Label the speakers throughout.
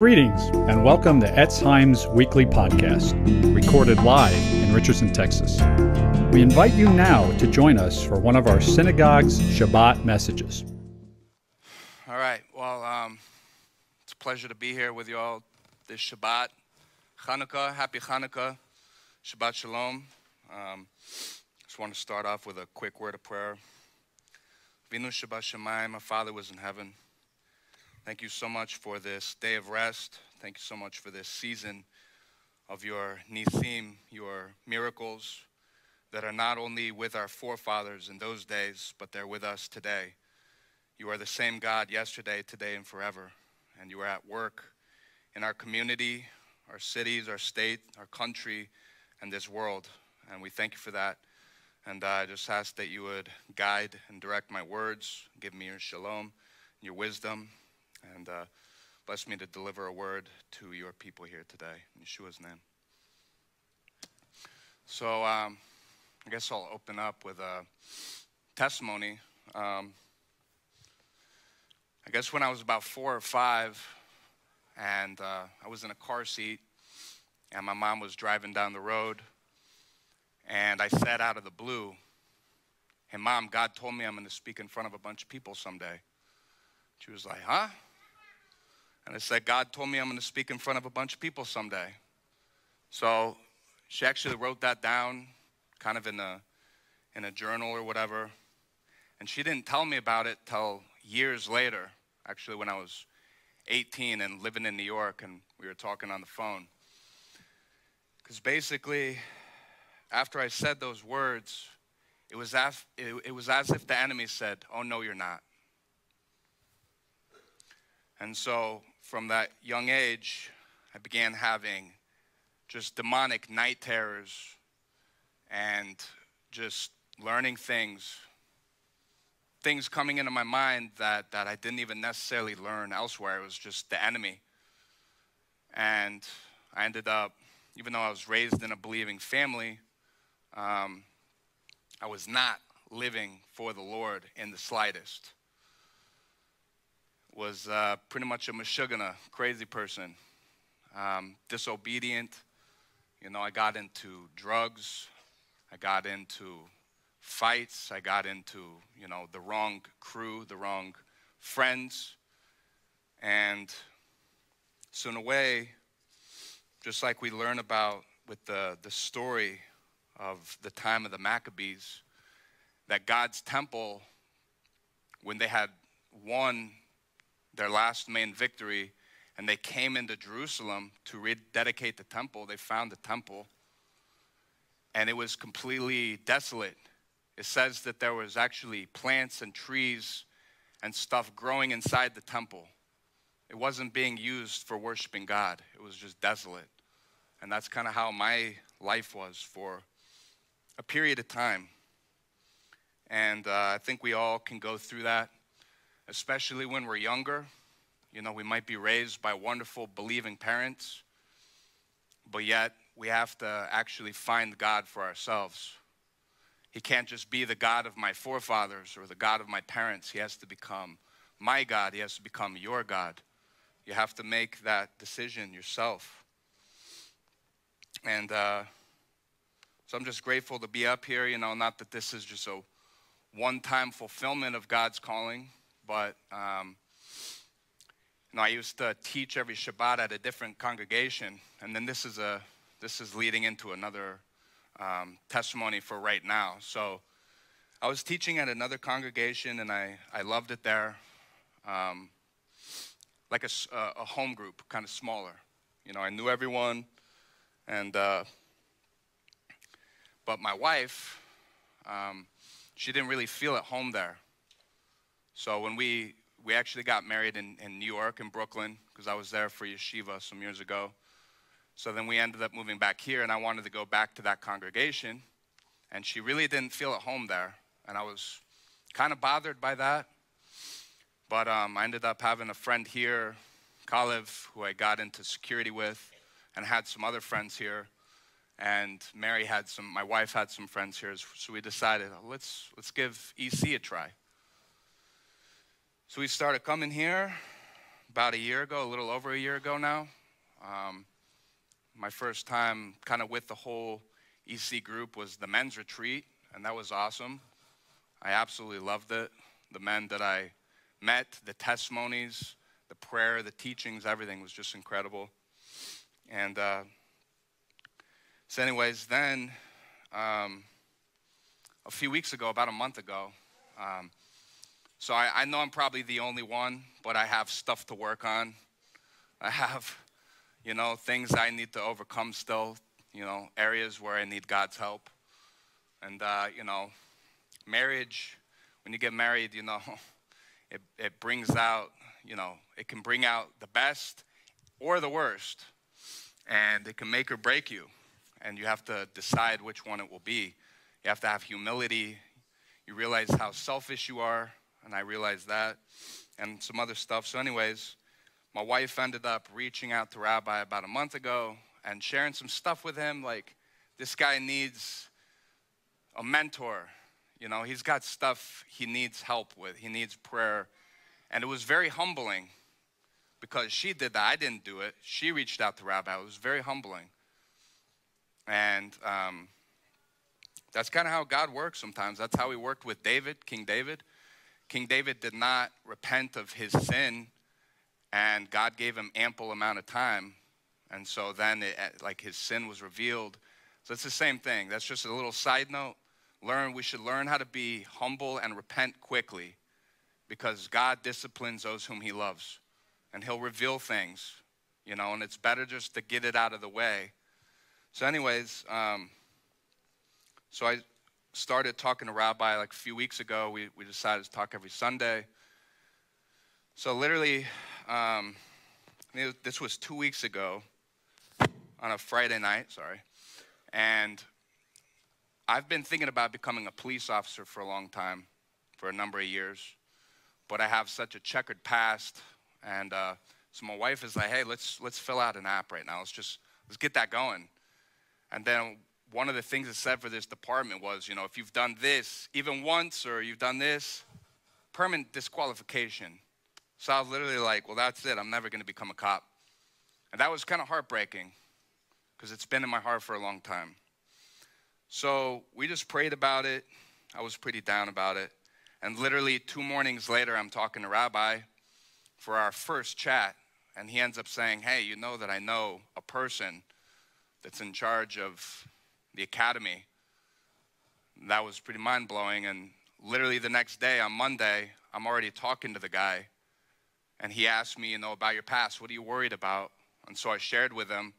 Speaker 1: Greetings and welcome to Etz Chaim's weekly podcast, recorded live in Richardson, Texas. We invite you now to join us for one of our synagogue's Shabbat messages.
Speaker 2: All right. Well, um, it's a pleasure to be here with you all this Shabbat. Hanukkah, happy Hanukkah, Shabbat Shalom. Um, just want to start off with a quick word of prayer. Vinu Shebashamayim, my Father was in heaven. Thank you so much for this day of rest. Thank you so much for this season of your Nissim, your miracles that are not only with our forefathers in those days, but they're with us today. You are the same God yesterday, today, and forever. And you are at work in our community, our cities, our state, our country, and this world. And we thank you for that. And uh, I just ask that you would guide and direct my words, give me your shalom, your wisdom, and uh, bless me to deliver a word to your people here today. In Yeshua's name. So um, I guess I'll open up with a testimony. Um, I guess when I was about four or five, and uh, I was in a car seat, and my mom was driving down the road, and I said out of the blue, Hey, mom, God told me I'm going to speak in front of a bunch of people someday. She was like, Huh? And I said, God told me I'm going to speak in front of a bunch of people someday. So she actually wrote that down kind of in a, in a journal or whatever. And she didn't tell me about it till years later, actually, when I was 18 and living in New York, and we were talking on the phone. Because basically, after I said those words, it was, as, it, it was as if the enemy said, Oh, no, you're not. And so from that young age, I began having just demonic night terrors and just learning things, things coming into my mind that, that I didn't even necessarily learn elsewhere. It was just the enemy. And I ended up, even though I was raised in a believing family, um, I was not living for the Lord in the slightest was uh, pretty much a mashugana, crazy person, um, disobedient. You know, I got into drugs. I got into fights. I got into, you know, the wrong crew, the wrong friends. And so, in a way, just like we learn about with the, the story of the time of the Maccabees, that God's temple, when they had won their last main victory, and they came into Jerusalem to rededicate the temple. They found the temple, and it was completely desolate. It says that there was actually plants and trees and stuff growing inside the temple. It wasn't being used for worshiping God, it was just desolate. And that's kind of how my life was for a period of time. And uh, I think we all can go through that especially when we're younger. You know, we might be raised by wonderful, believing parents, but yet we have to actually find God for ourselves. He can't just be the God of my forefathers or the God of my parents. He has to become my God. He has to become your God. You have to make that decision yourself. And uh, so I'm just grateful to be up here. You know, not that this is just a one time fulfillment of God's calling, but um, you know, I used to teach every Shabbat at a different congregation, and then this is a this is leading into another um, testimony for right now. So, I was teaching at another congregation, and I I loved it there, um, like a, a home group, kind of smaller. You know, I knew everyone, and uh, but my wife, um, she didn't really feel at home there. So when we we actually got married in, in New York in Brooklyn because I was there for yeshiva some years ago. So then we ended up moving back here, and I wanted to go back to that congregation. And she really didn't feel at home there, and I was kind of bothered by that. But um, I ended up having a friend here, Kalev, who I got into security with, and had some other friends here. And Mary had some, my wife had some friends here, so we decided let's let's give EC a try. So we started coming here, about a year ago, a little over a year ago now. Um, my first time kind of with the whole EC group was the men's retreat, and that was awesome. I absolutely loved it. The men that I met, the testimonies, the prayer, the teachings, everything was just incredible. And uh, so, anyways, then um, a few weeks ago, about a month ago, um, so I, I know I'm probably the only one, but I have stuff to work on. I have, you know, things I need to overcome still, you know, areas where I need God's help. And, uh, you know, marriage, when you get married, you know, it, it brings out, you know, it can bring out the best or the worst. And it can make or break you. And you have to decide which one it will be. You have to have humility. You realize how selfish you are and I realized that, and some other stuff. So, anyways, my wife ended up reaching out to Rabbi about a month ago and sharing some stuff with him. Like, this guy needs a mentor. You know, he's got stuff he needs help with, he needs prayer. And it was very humbling because she did that. I didn't do it. She reached out to Rabbi. It was very humbling. And um, that's kind of how God works sometimes. That's how he worked with David, King David. King David did not repent of his sin, and God gave him ample amount of time. And so then, it, like, his sin was revealed. So it's the same thing. That's just a little side note. Learn, we should learn how to be humble and repent quickly because God disciplines those whom he loves. And he'll reveal things, you know, and it's better just to get it out of the way. So, anyways, um, so I started talking to Rabbi like a few weeks ago. We, we decided to talk every Sunday. So, literally, um, this was two weeks ago on a Friday night, sorry. And I've been thinking about becoming a police officer for a long time, for a number of years. But I have such a checkered past. And uh, so my wife is like, hey, let's, let's fill out an app right now. Let's just, let's get that going. And then one of the things that said for this department was, you know, if you've done this even once or you've done this, permanent disqualification. So I was literally like, well, that's it. I'm never going to become a cop. And that was kind of heartbreaking because it's been in my heart for a long time. So we just prayed about it. I was pretty down about it. And literally two mornings later, I'm talking to Rabbi for our first chat. And he ends up saying, hey, you know that I know a person that's in charge of the academy. That was pretty mind blowing. And literally the next day, on Monday, I'm already talking to the guy. And he asked me, you know, about your past. What are you worried about? And so I shared with him.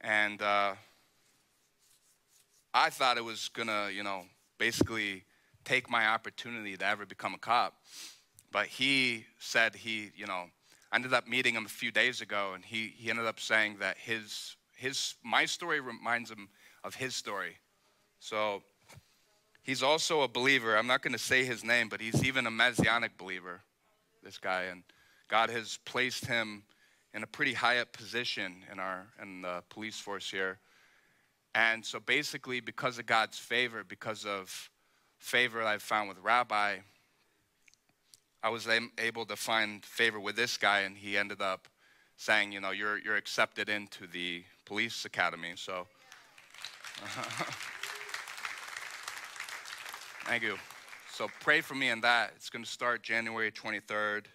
Speaker 2: And uh, I thought it was going to, you know, basically take my opportunity to ever become a cop. But he said he, you know, I ended up meeting him a few days ago, and he, he ended up saying that his, his, my story reminds him of his story. So he's also a believer. I'm not going to say his name, but he's even a messianic believer, this guy. And God has placed him in a pretty high up position in, our, in the police force here. And so basically, because of God's favor, because of favor I've found with Rabbi, I was able to find favor with this guy, and he ended up saying, you know, you're, you're accepted into the police academy. So Uh-huh. Thank you. So pray for me in that. It's going to start January 23rd.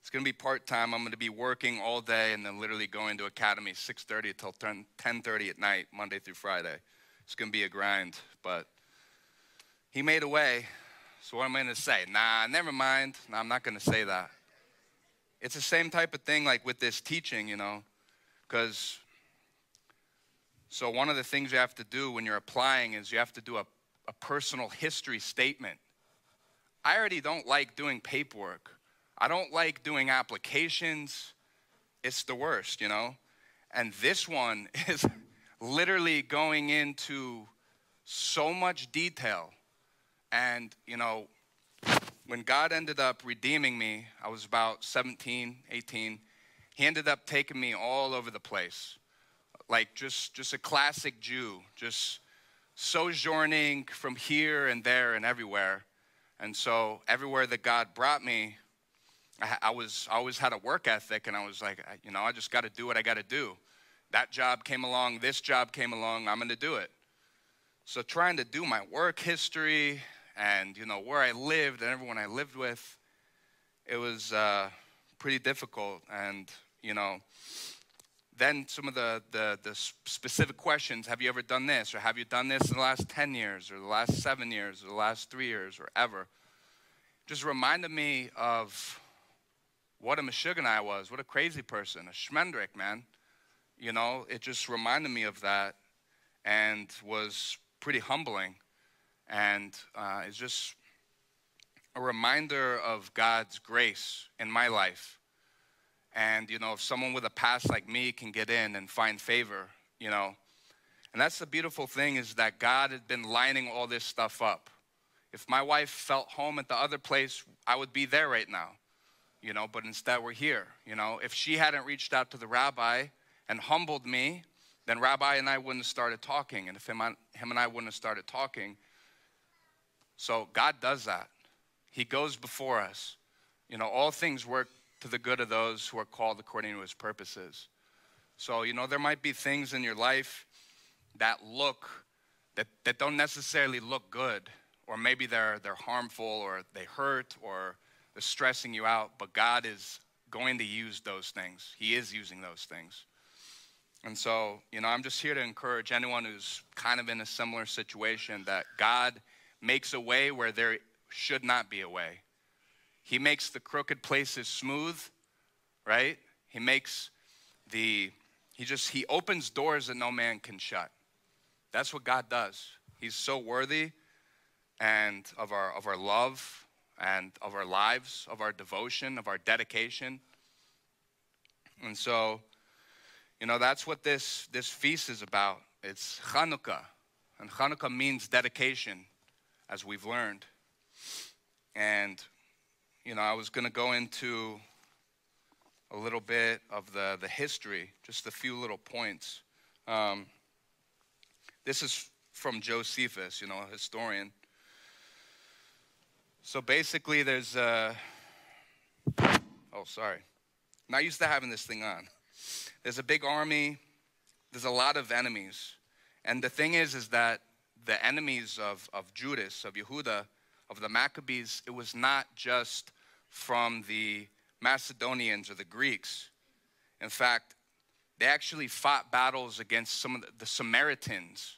Speaker 2: It's going to be part time. I'm going to be working all day and then literally going to academy 6:30 until 10:30 at night, Monday through Friday. It's going to be a grind, but he made a way. So what am I going to say? Nah, never mind. Nah, I'm not going to say that. It's the same type of thing like with this teaching, you know, because so, one of the things you have to do when you're applying is you have to do a, a personal history statement. I already don't like doing paperwork, I don't like doing applications. It's the worst, you know? And this one is literally going into so much detail. And, you know, when God ended up redeeming me, I was about 17, 18. He ended up taking me all over the place like just just a classic Jew, just sojourning from here and there and everywhere. And so everywhere that God brought me, I, I was I always had a work ethic, and I was like, you know, I just got to do what I got to do. That job came along, this job came along, I'm going to do it. So trying to do my work history and you know where I lived and everyone I lived with, it was uh, pretty difficult. And you know, then some of the, the, the specific questions: Have you ever done this, or have you done this in the last ten years, or the last seven years, or the last three years, or ever? Just reminded me of what a Meshuggah I was, what a crazy person, a Schmendrick, man. You know, it just reminded me of that and was pretty humbling. And uh, it's just a reminder of God's grace in my life. And, you know, if someone with a past like me can get in and find favor, you know, and that's the beautiful thing is that God had been lining all this stuff up. If my wife felt home at the other place, I would be there right now, you know, but instead we're here, you know. If she hadn't reached out to the rabbi and humbled me, then Rabbi and I wouldn't have started talking. And if him, him and I wouldn't have started talking, so God does that. He goes before us. You know, all things work to the good of those who are called according to his purposes. So, you know, there might be things in your life that look, that, that don't necessarily look good, or maybe they're, they're harmful, or they hurt, or they're stressing you out, but God is going to use those things. He is using those things. And so, you know, I'm just here to encourage anyone who's kind of in a similar situation that God makes a way where there should not be a way. He makes the crooked places smooth, right? He makes the, he just, he opens doors that no man can shut. That's what God does. He's so worthy and of our, of our love and of our lives, of our devotion, of our dedication. And so, you know, that's what this, this feast is about. It's Chanukah. And Chanukah means dedication as we've learned. And, you know, I was going to go into a little bit of the, the history, just a few little points. Um, this is from Josephus, you know, a historian. So basically, there's a. Oh, sorry. Not used to having this thing on. There's a big army, there's a lot of enemies. And the thing is, is that the enemies of, of Judas, of Yehuda, of the Maccabees, it was not just from the Macedonians or the Greeks. In fact, they actually fought battles against some of the, Samaritans,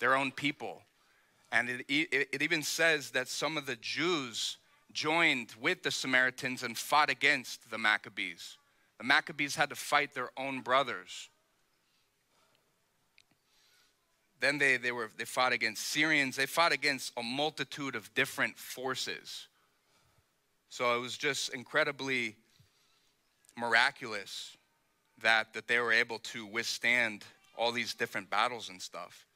Speaker 2: their own people. And it, it, it even says that some of the Jews joined with the Samaritans and fought against the Maccabees. The Maccabees had to fight their own brothers. Then they, they, were, they fought against Syrians. They fought against a multitude of different forces. So it was just incredibly miraculous that, that they were able to withstand all these different battles and stuff.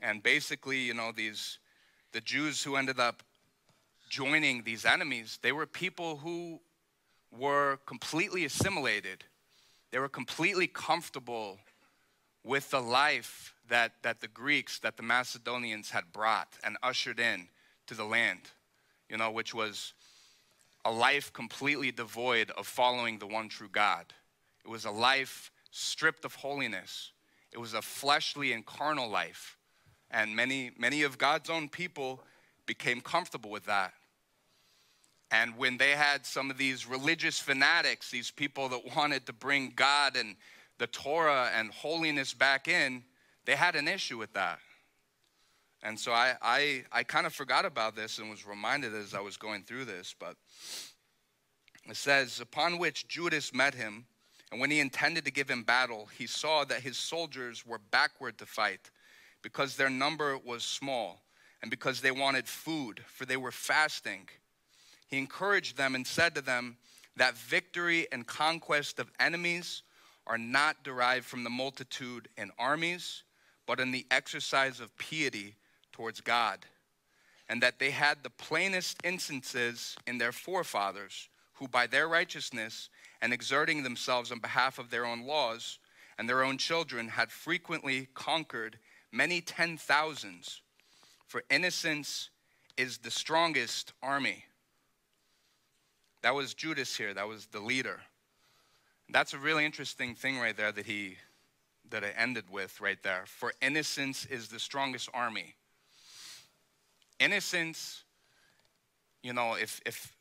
Speaker 2: And basically, you know, these the Jews who ended up joining these enemies, they were people who were completely assimilated. They were completely comfortable with the life that, that the Greeks, that the Macedonians had brought and ushered in to the land, you know, which was a life completely devoid of following the one true God. It was a life stripped of holiness. It was a fleshly and carnal life. And many, many of God's own people became comfortable with that. And when they had some of these religious fanatics, these people that wanted to bring God and the Torah and holiness back in, they had an issue with that. And so I, I, I kind of forgot about this and was reminded as I was going through this. But it says, Upon which Judas met him, and when he intended to give him battle, he saw that his soldiers were backward to fight because their number was small and because they wanted food, for they were fasting. He encouraged them and said to them that victory and conquest of enemies are not derived from the multitude in armies, but in the exercise of piety towards God, and that they had the plainest instances in their forefathers, who by their righteousness and exerting themselves on behalf of their own laws and their own children had frequently conquered many ten thousands. For innocence is the strongest army. That was Judas here, that was the leader. That's a really interesting thing right there that he that I ended with right there. For innocence is the strongest army. Innocence, you know, if if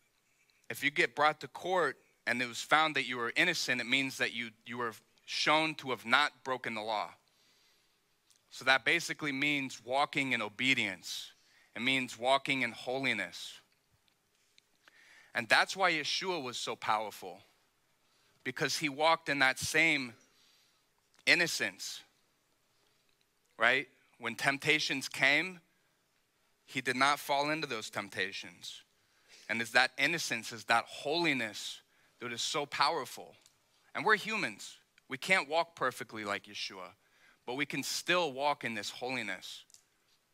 Speaker 2: if you get brought to court and it was found that you were innocent, it means that you you were shown to have not broken the law. So that basically means walking in obedience. It means walking in holiness. And that's why Yeshua was so powerful, because he walked in that same innocence, right? When temptations came, he did not fall into those temptations. And it's that innocence, is that holiness that is so powerful. And we're humans. We can't walk perfectly like Yeshua but we can still walk in this holiness,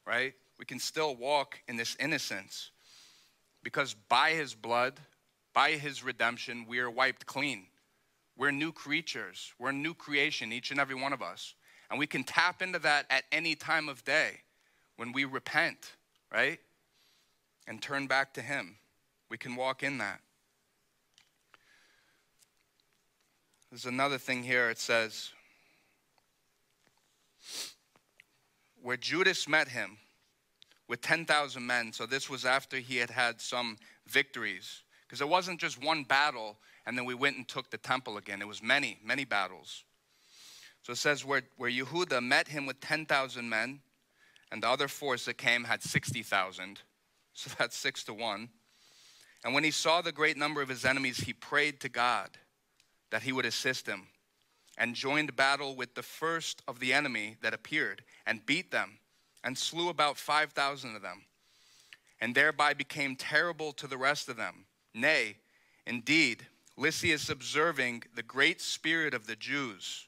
Speaker 2: right? We can still walk in this innocence because by his blood, by his redemption, we are wiped clean. We're new creatures, we're a new creation, each and every one of us. And we can tap into that at any time of day when we repent, right? And turn back to him. We can walk in that. There's another thing here. It says, where Judas met him with 10,000 men. So this was after he had had some victories. Because it wasn't just one battle and then we went and took the temple again. It was many, many battles. So it says where, where Yehuda met him with 10,000 men, and the other force that came had 60,000. So that's six to one. And when he saw the great number of his enemies, he prayed to God that he would assist him and joined battle with the first of the enemy that appeared and beat them and slew about 5,000 of them and thereby became terrible to the rest of them. Nay, indeed, Lysias observing the great spirit of the Jews,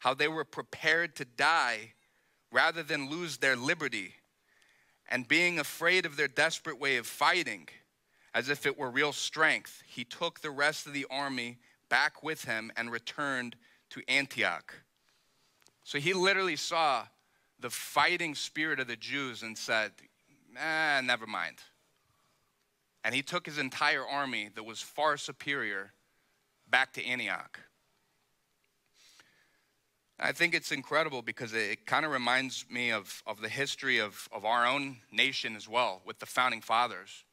Speaker 2: how they were prepared to die rather than lose their liberty, and being afraid of their desperate way of fighting, as if it were real strength, he took the rest of the army back with him and returned to Antioch. So he literally saw the fighting spirit of the Jews and said, "Ah, never mind. And he took his entire army that was far superior back to Antioch. I think it's incredible because it, it kind of reminds me of, of the history of, of our own nation as well with the founding fathers.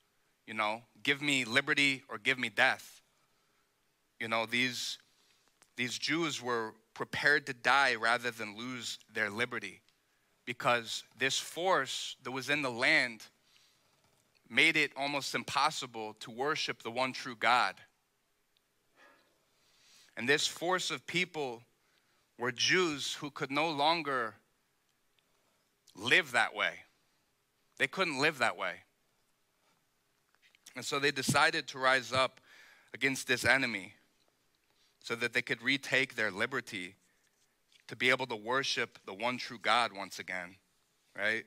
Speaker 2: You know, give me liberty or give me death. You know, these these Jews were prepared to die rather than lose their liberty because this force that was in the land made it almost impossible to worship the one true God. And this force of people were Jews who could no longer live that way. They couldn't live that way. And so they decided to rise up against this enemy so that they could retake their liberty to be able to worship the one true God once again, right?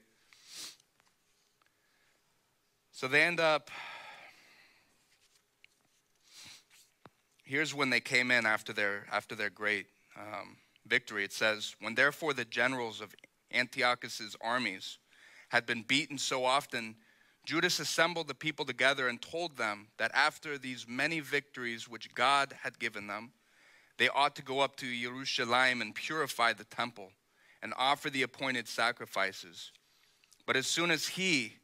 Speaker 2: So they end up. Here's when they came in after their after their great um, victory. It says, "When therefore the generals of Antiochus's armies had been beaten so often." Judas assembled the people together and told them that after these many victories which God had given them, they ought to go up to Jerusalem and purify the temple and offer the appointed sacrifices. But as soon as he,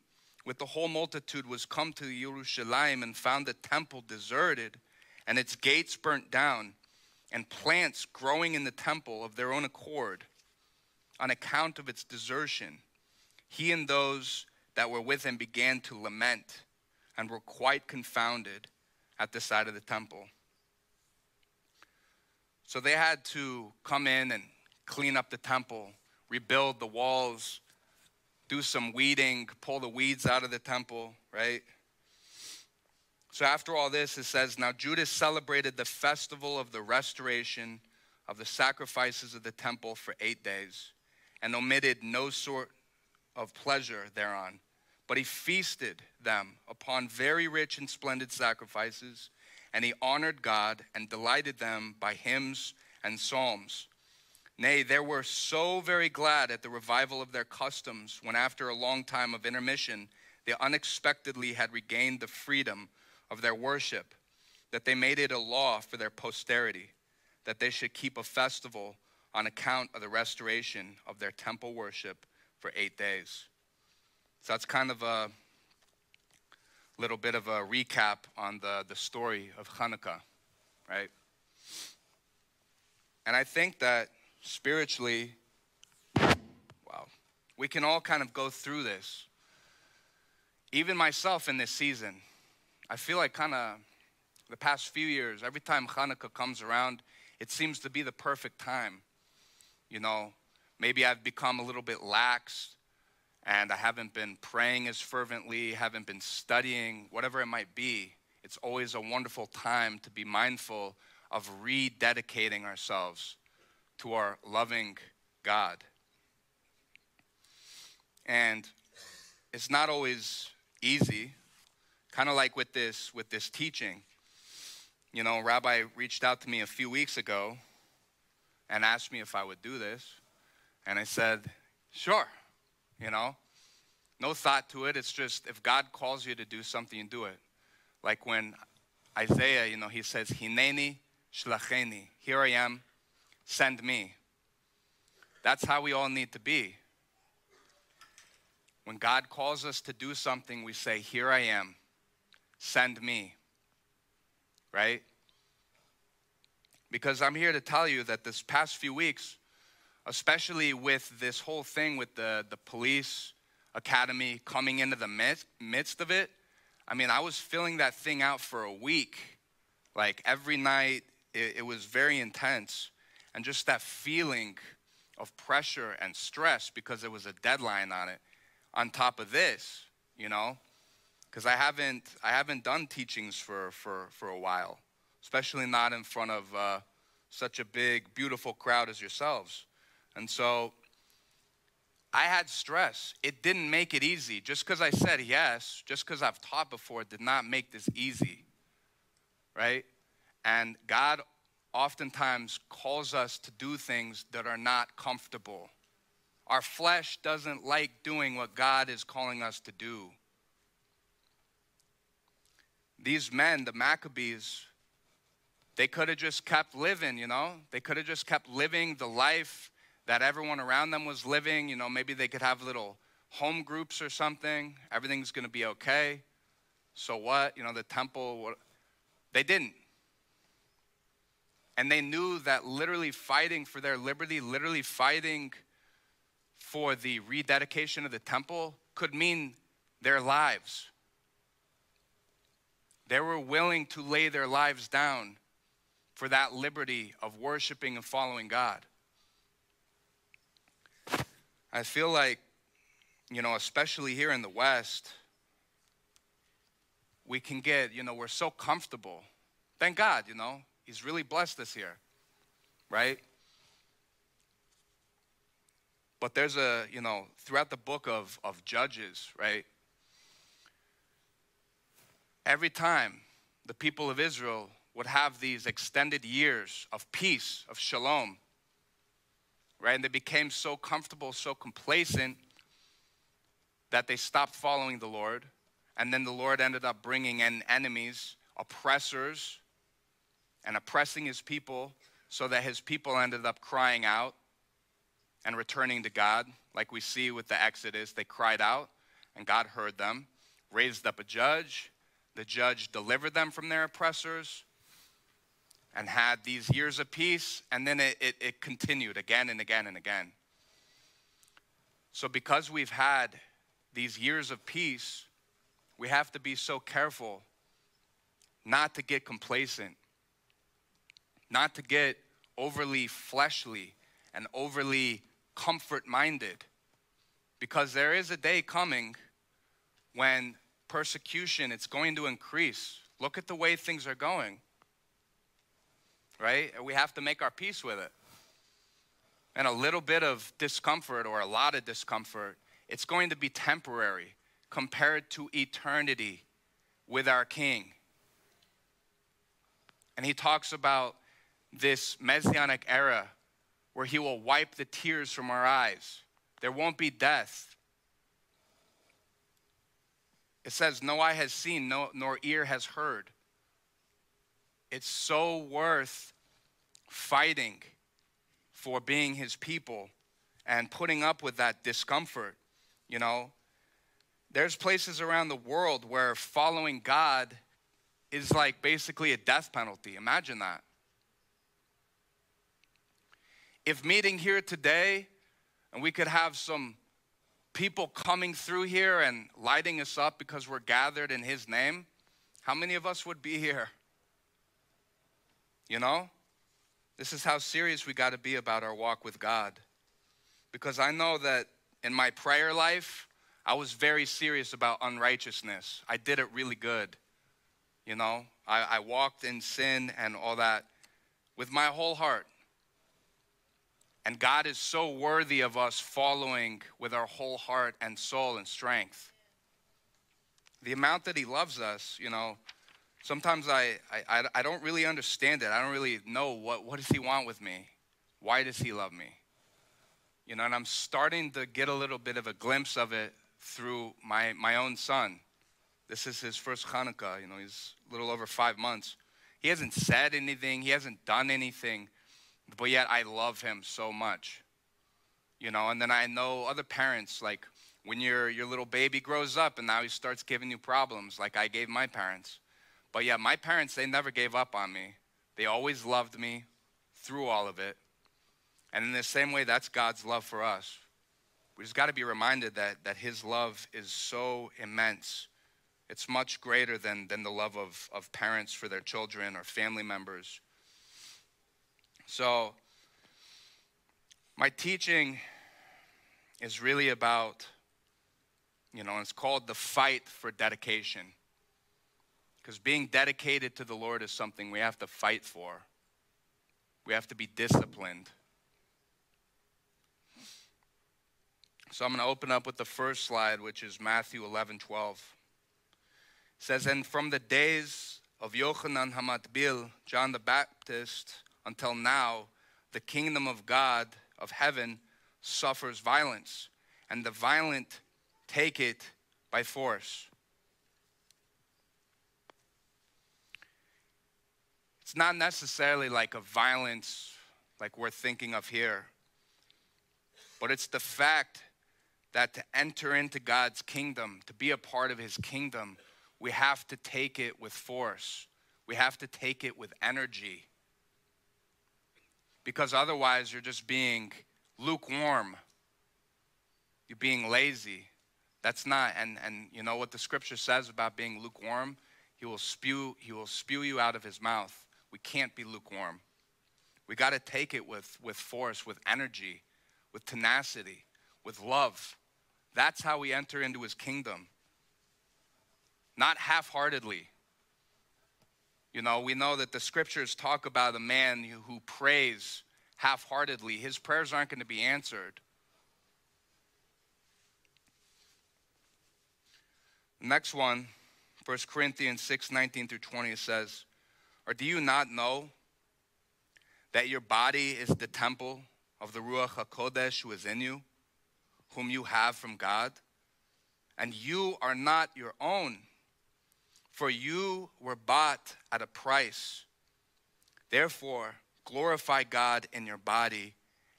Speaker 2: with the whole multitude, was come to Jerusalem and found the temple deserted and its gates burnt down, and plants growing in the temple of their own accord, on account of its desertion, he and those that were with him began to lament and were quite confounded at the sight of the temple. So they had to come in and clean up the temple, rebuild the walls, do some weeding, pull the weeds out of the temple, right? So after all this, it says, Now Judas celebrated the festival of the restoration of the sacrifices of the temple for eight days and omitted no sort of pleasure thereon. But he feasted them upon very rich and splendid sacrifices and he honored God and delighted them by hymns and psalms. Nay, they were so very glad at the revival of their customs when, after a long time of intermission, they unexpectedly had regained the freedom of their worship. that they made it a law for their posterity that they should keep a festival on account of the restoration of their temple worship for eight days. So that's kind of a little bit of a recap on the, the story of Hanukkah, right? And I think that spiritually, wow, we can all kind of go through this. Even myself in this season, I feel like kind of the past few years, every time Hanukkah comes around, it seems to be the perfect time. You know, maybe I've become a little bit lax and I haven't been praying as fervently, haven't been studying, whatever it might be. It's always a wonderful time to be mindful of rededicating ourselves to our loving God. And it's not always easy, kind of like with this with this teaching. You know, Rabbi reached out to me a few weeks ago and asked me if I would do this. And I said, sure, you know. No thought to it. It's just if God calls you to do something, you do it. Like when Isaiah, you know, he says, Hineni shlacheni. Here I am, send me. That's how we all need to be. When God calls us to do something, we say, Here I am, send me right? Because I'm here to tell you that this past few weeks, especially with this whole thing with the, the police academy coming into the midst, midst of it, I mean, I was filling that thing out for a week. Like every night, it, it was very intense. And just that feeling of pressure and stress because there was a deadline on it. On top of this, you know, because I haven't I haven't done teachings for for for a while, especially not in front of uh, such a big, beautiful crowd as yourselves, and so. I had stress. It didn't make it easy. Just because I said yes, just because I've taught before, did not make this easy. Right? And God oftentimes calls us to do things that are not comfortable. Our flesh doesn't like doing what God is calling us to do these men, the Maccabees, they could have just kept living, you know? They could have just kept living the life that everyone around them was living. You know, maybe they could have little home groups or something. Everything's going to be okay. So what? You know, the temple, what? they didn't. And they knew that literally fighting for their liberty, literally fighting for the rededication of the temple could mean their lives. They were willing to lay their lives down for that liberty of worshiping and following God. I feel like, you know, especially here in the West, we can get, you know, we're so comfortable. Thank God, you know, He's really blessed us here, right? But there's a, you know, throughout the book of, of Judges, right? Every time the people of Israel would have these extended years of peace, of shalom, right? And they became so comfortable, so complacent that they stopped following the Lord. And then the Lord ended up bringing in enemies, oppressors, and oppressing his people so that his people ended up crying out and returning to God. Like we see with the Exodus, they cried out and God heard them, raised up a judge, the judge delivered them from their oppressors and had these years of peace, and then it, it, it continued again and again and again. So, because we've had these years of peace, we have to be so careful not to get complacent, not to get overly fleshly and overly comfort minded. Because there is a day coming when persecution, it's going to increase. Look at the way things are going. Right? We have to make our peace with it. And a little bit of discomfort or a lot of discomfort, it's going to be temporary compared to eternity with our King. And he talks about this messianic era where he will wipe the tears from our eyes. There won't be death. It says, No eye has seen, no, nor ear has heard it's so worth fighting for being his people and putting up with that discomfort, you know. There's places around the world where following God is like basically a death penalty. Imagine that. If meeting here today and we could have some people coming through here and lighting us up because we're gathered in His name, how many of us would be here? You know? This is how serious we got to be about our walk with God. Because I know that in my prayer life, I was very serious about unrighteousness. I did it really good. You know, I, I walked in sin and all that with my whole heart. And God is so worthy of us following with our whole heart and soul and strength. The amount that He loves us, you know, sometimes I, I, I don't really understand it. I don't really know what, what does He want with me? Why does He love me? You know, and I'm starting to get a little bit of a glimpse of it through my, my own son. This is his first Hanukkah. You know, he's a little over five months. He hasn't said anything, he hasn't done anything, but yet I love him so much. You know, and then I know other parents, like when your, your little baby grows up and now he starts giving you problems, like I gave my parents. But yeah, my parents, they never gave up on me. They always loved me through all of it. And in the same way, that's God's love for us. We just got to be reminded that, that His love is so immense it's much greater than, than the love of, of parents for their children or family members. So, my teaching is really about, you know, it's called the fight for dedication. Because being dedicated to the Lord is something we have to fight for, we have to be disciplined. So I'm going to open up with the first slide, which is Matthew 11 12 says, And from the days of Yochanan Hamatbil, John the Baptist, until now, the kingdom of God, of heaven, suffers violence, and the violent take it by force. It's not necessarily like a violence like we're thinking of here, but it's the fact that to enter into God's kingdom, to be a part of his kingdom, we have to take it with force. We have to take it with energy. Because otherwise, you're just being lukewarm. You're being lazy. That's not, and, and you know what the scripture says about being lukewarm? He will spew, he will spew you out of his mouth. We can't be lukewarm. We got to take it with, with force, with energy, with tenacity, with love. That's how we enter into his kingdom not half heartedly. You know, we know that the scriptures talk about a man who prays half heartedly, his prayers aren't going to be answered. Next one, 1 Corinthians 6 19 through 20 says, Or do you not know that your body is the temple of the Ruach HaKodesh who is in you, whom you have from God? And you are not your own for you were bought at a price. Therefore, glorify God in your body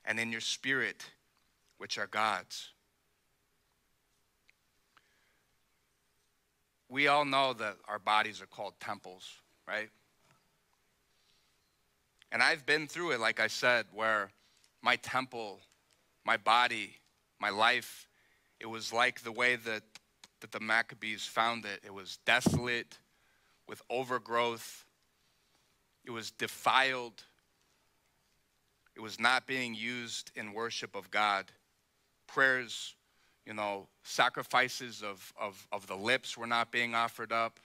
Speaker 2: and in your spirit, which are God's. We all know that our bodies are called temples, right? And I've been through it, like I said, where my temple, my body, my life, it was like the way that that the Maccabees found it. It was desolate, with overgrowth, it was defiled, it was not being used in worship of God. Prayers, you know, sacrifices of, of, of the lips were not being offered up.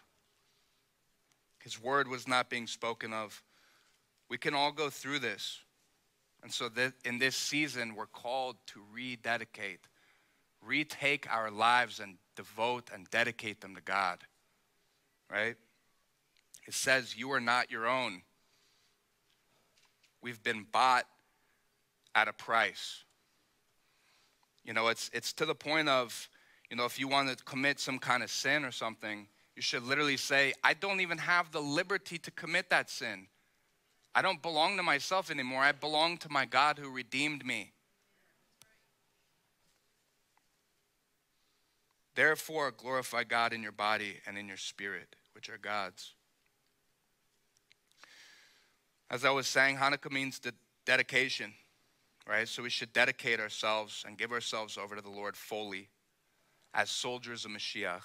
Speaker 2: His word was not being spoken of. We can all go through this. And so that in this season, we're called to rededicate, retake our lives and devote and dedicate them to God, right? It says, You are not your own. We've been bought at a price. You know, it's, it's to the point of, you know, if you want to commit some kind of sin or something, You should literally say, I don't even have the liberty to commit that sin. I don't belong to myself anymore. I belong to my God who redeemed me. Therefore, glorify God in your body and in your spirit, which are God's. As I was saying, Hanukkah means the dedication, right? So we should dedicate ourselves and give ourselves over to the Lord fully as soldiers of Mashiach.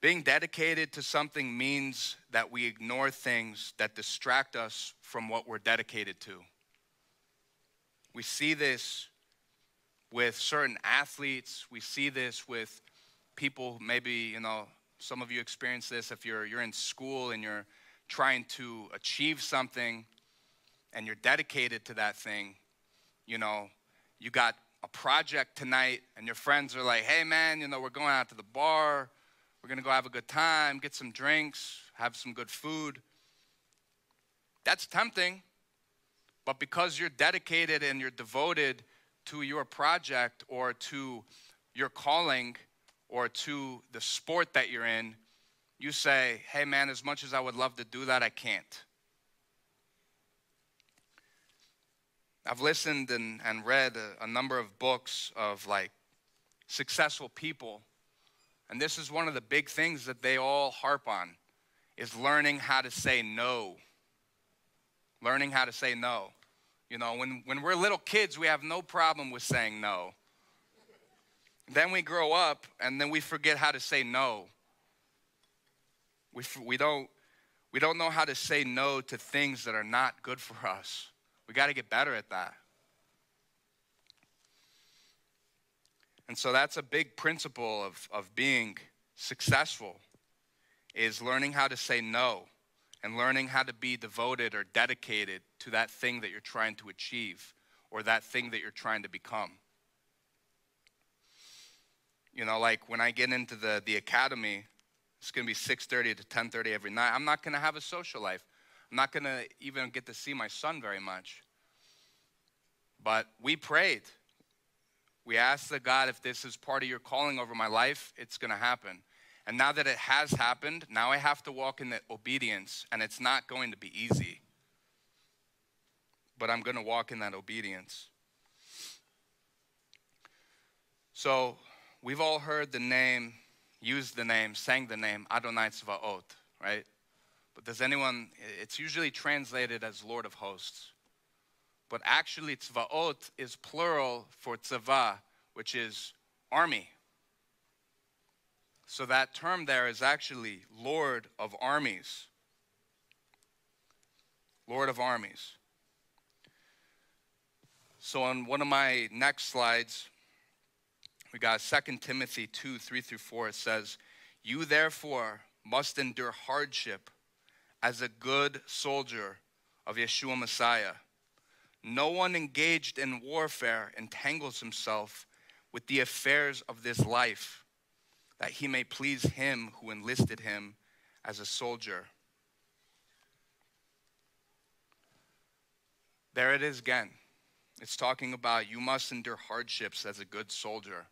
Speaker 2: Being dedicated to something means that we ignore things that distract us from what we're dedicated to. We see this with certain athletes. We see this with people, maybe, you know, some of you experience this if you're, you're in school and you're trying to achieve something and you're dedicated to that thing. You know, you got a project tonight and your friends are like, hey man, you know, we're going out to the bar. We're going to go have a good time, get some drinks, have some good food. That's tempting. But because you're dedicated and you're devoted to your project or to your calling or to the sport that you're in, you say, hey man, as much as I would love to do that, I can't. I've listened and, and read a, a number of books of like successful people. And this is one of the big things that they all harp on is learning how to say no. Learning how to say no. You know, when, when we're little kids, we have no problem with saying no. Then we grow up and then we forget how to say no. We, we, don't, we don't know how to say no to things that are not good for us. We got to get better at that. And so that's a big principle of, of being successful is learning how to say no and learning how to be devoted or dedicated to that thing that you're trying to achieve or that thing that you're trying to become. You know, like when I get into the, the academy, it's going to be 6.30 to 10.30 every night. I'm not going to have a social life. I'm not going to even get to see my son very much. But we prayed. We asked the God, if this is part of your calling over my life, it's going to happen. And now that it has happened, now I have to walk in the obedience, and it's not going to be easy. But I'm going to walk in that obedience. So, we've all heard the name, used the name, sang the name Adonai Tzvaot, right? But does anyone, it's usually translated as Lord of Hosts. But actually, Tzvaot is plural for Tzava, which is army. So that term there is actually Lord of armies. Lord of armies. So on one of my next slides, we got 2 Timothy 2 3 through 4. It says, You therefore must endure hardship as a good soldier of Yeshua Messiah. No one engaged in warfare entangles himself with the affairs of this life that he may please him who enlisted him as a soldier. There it is again. It's talking about you must endure hardships as a good soldier.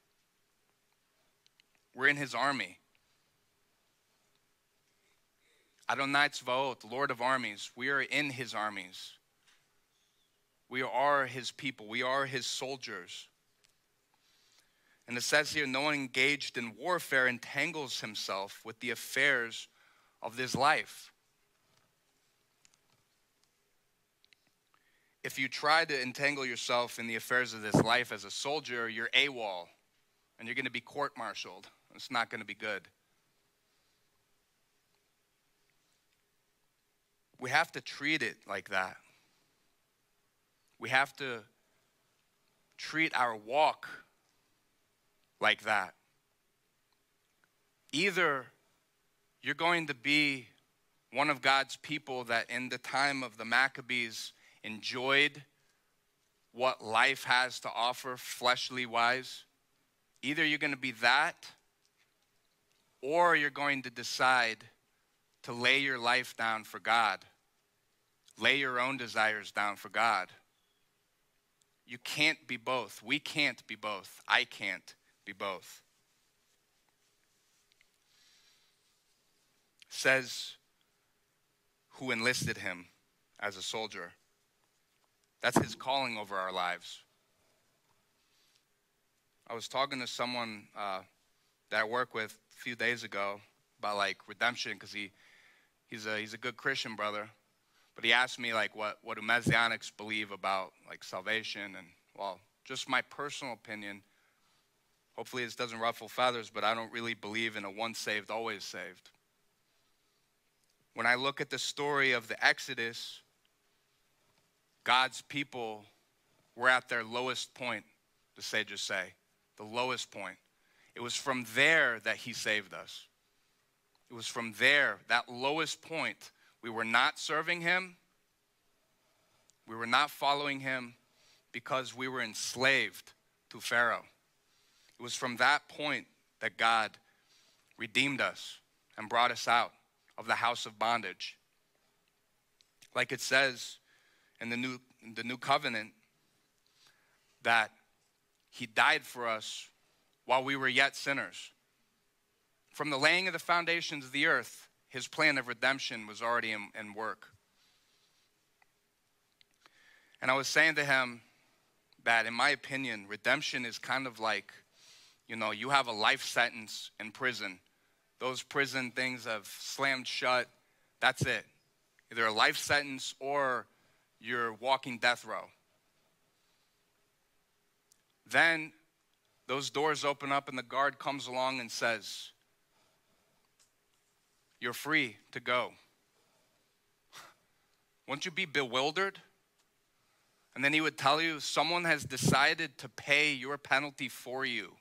Speaker 2: We're in his army. Adonai Tzvaot, Lord of armies, we are in his armies. We are his people. We are his soldiers. And it says here, no one engaged in warfare entangles himself with the affairs of this life. If you try to entangle yourself in the affairs of this life as a soldier, you're AWOL and you're going to be court martialed. It's not going to be good. We have to treat it like that. We have to treat our walk like that. Either you're going to be one of God's people that in the time of the Maccabees enjoyed what life has to offer fleshly wise. Either you're going to be that or you're going to decide to lay your life down for God. Lay your own desires down for God. You can't be both. We can't be both. I can't be both. says who enlisted him as a soldier. That's his calling over our lives. I was talking to someone uh, that I work with a few days ago about like redemption because he, he's, a, he's a good Christian brother. But he asked me like what, what do Messianics believe about like salvation and well, just my personal opinion. Hopefully this doesn't ruffle feathers, but I don't really believe in a once saved, always saved. When I look at the story of the Exodus, God's people were at their lowest point, the sages say, the lowest point. It was from there that He saved us. It was from there, that lowest point. We were not serving Him, we were not following Him because we were enslaved to Pharaoh. It was from that point that God redeemed us and brought us out of the house of bondage. Like it says in the new, the new covenant that he died for us while we were yet sinners. From the laying of the foundations of the earth, his plan of redemption was already in, in work. And I was saying to him that, in my opinion, redemption is kind of like, you know, you have a life sentence in prison. Those prison things have slammed shut. That's it. Either a life sentence or you're walking death row. Then those doors open up and the guard comes along and says, You're free to go. Won't you be bewildered? And then he would tell you, Someone has decided to pay your penalty for you.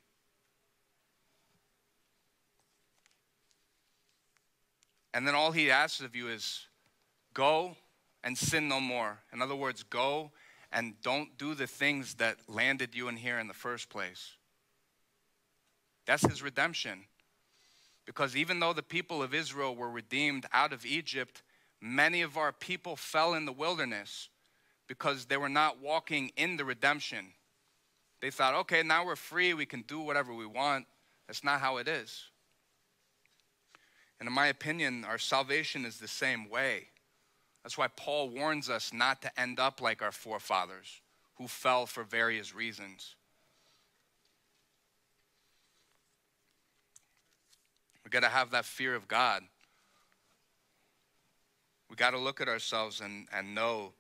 Speaker 2: And then all he asks of you is, Go and sin no more. In other words, go and don't do the things that landed you in here in the first place. That's his redemption. Because even though the people of Israel were redeemed out of Egypt, many of our people fell in the wilderness because they were not walking in the redemption. They thought, okay, now we're free, we can do whatever we want. That's not how it is. And in my opinion, our salvation is the same way. That's why Paul warns us not to end up like our forefathers who fell for various reasons. We got to have that fear of God. We got to look at ourselves and, and know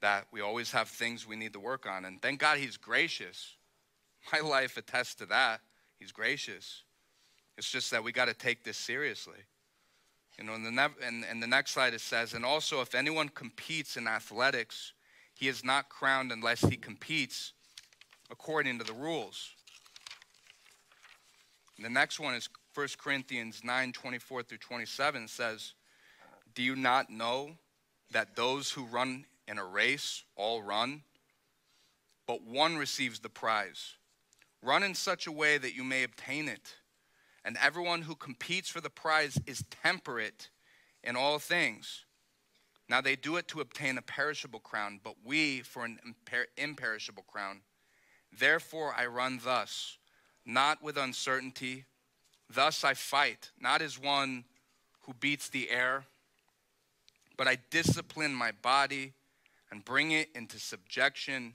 Speaker 2: that we always have things we need to work on. And thank God He's gracious. My life attests to that. He's gracious. It's just that we got to take this seriously. You know, in the, ne- in, in the next slide it says, and also if anyone competes in athletics, he is not crowned unless he competes according to the rules. And the next one is 1 Corinthians 9 24 through 27 says, Do you not know that those who run in a race all run, but one receives the prize? Run in such a way that you may obtain it and everyone who competes for the prize is temperate in all things. Now they do it to obtain a perishable crown, but we for an imper- imperishable crown. Therefore I run thus, not with uncertainty. Thus I fight, not as one who beats the air, but I discipline my body and bring it into subjection,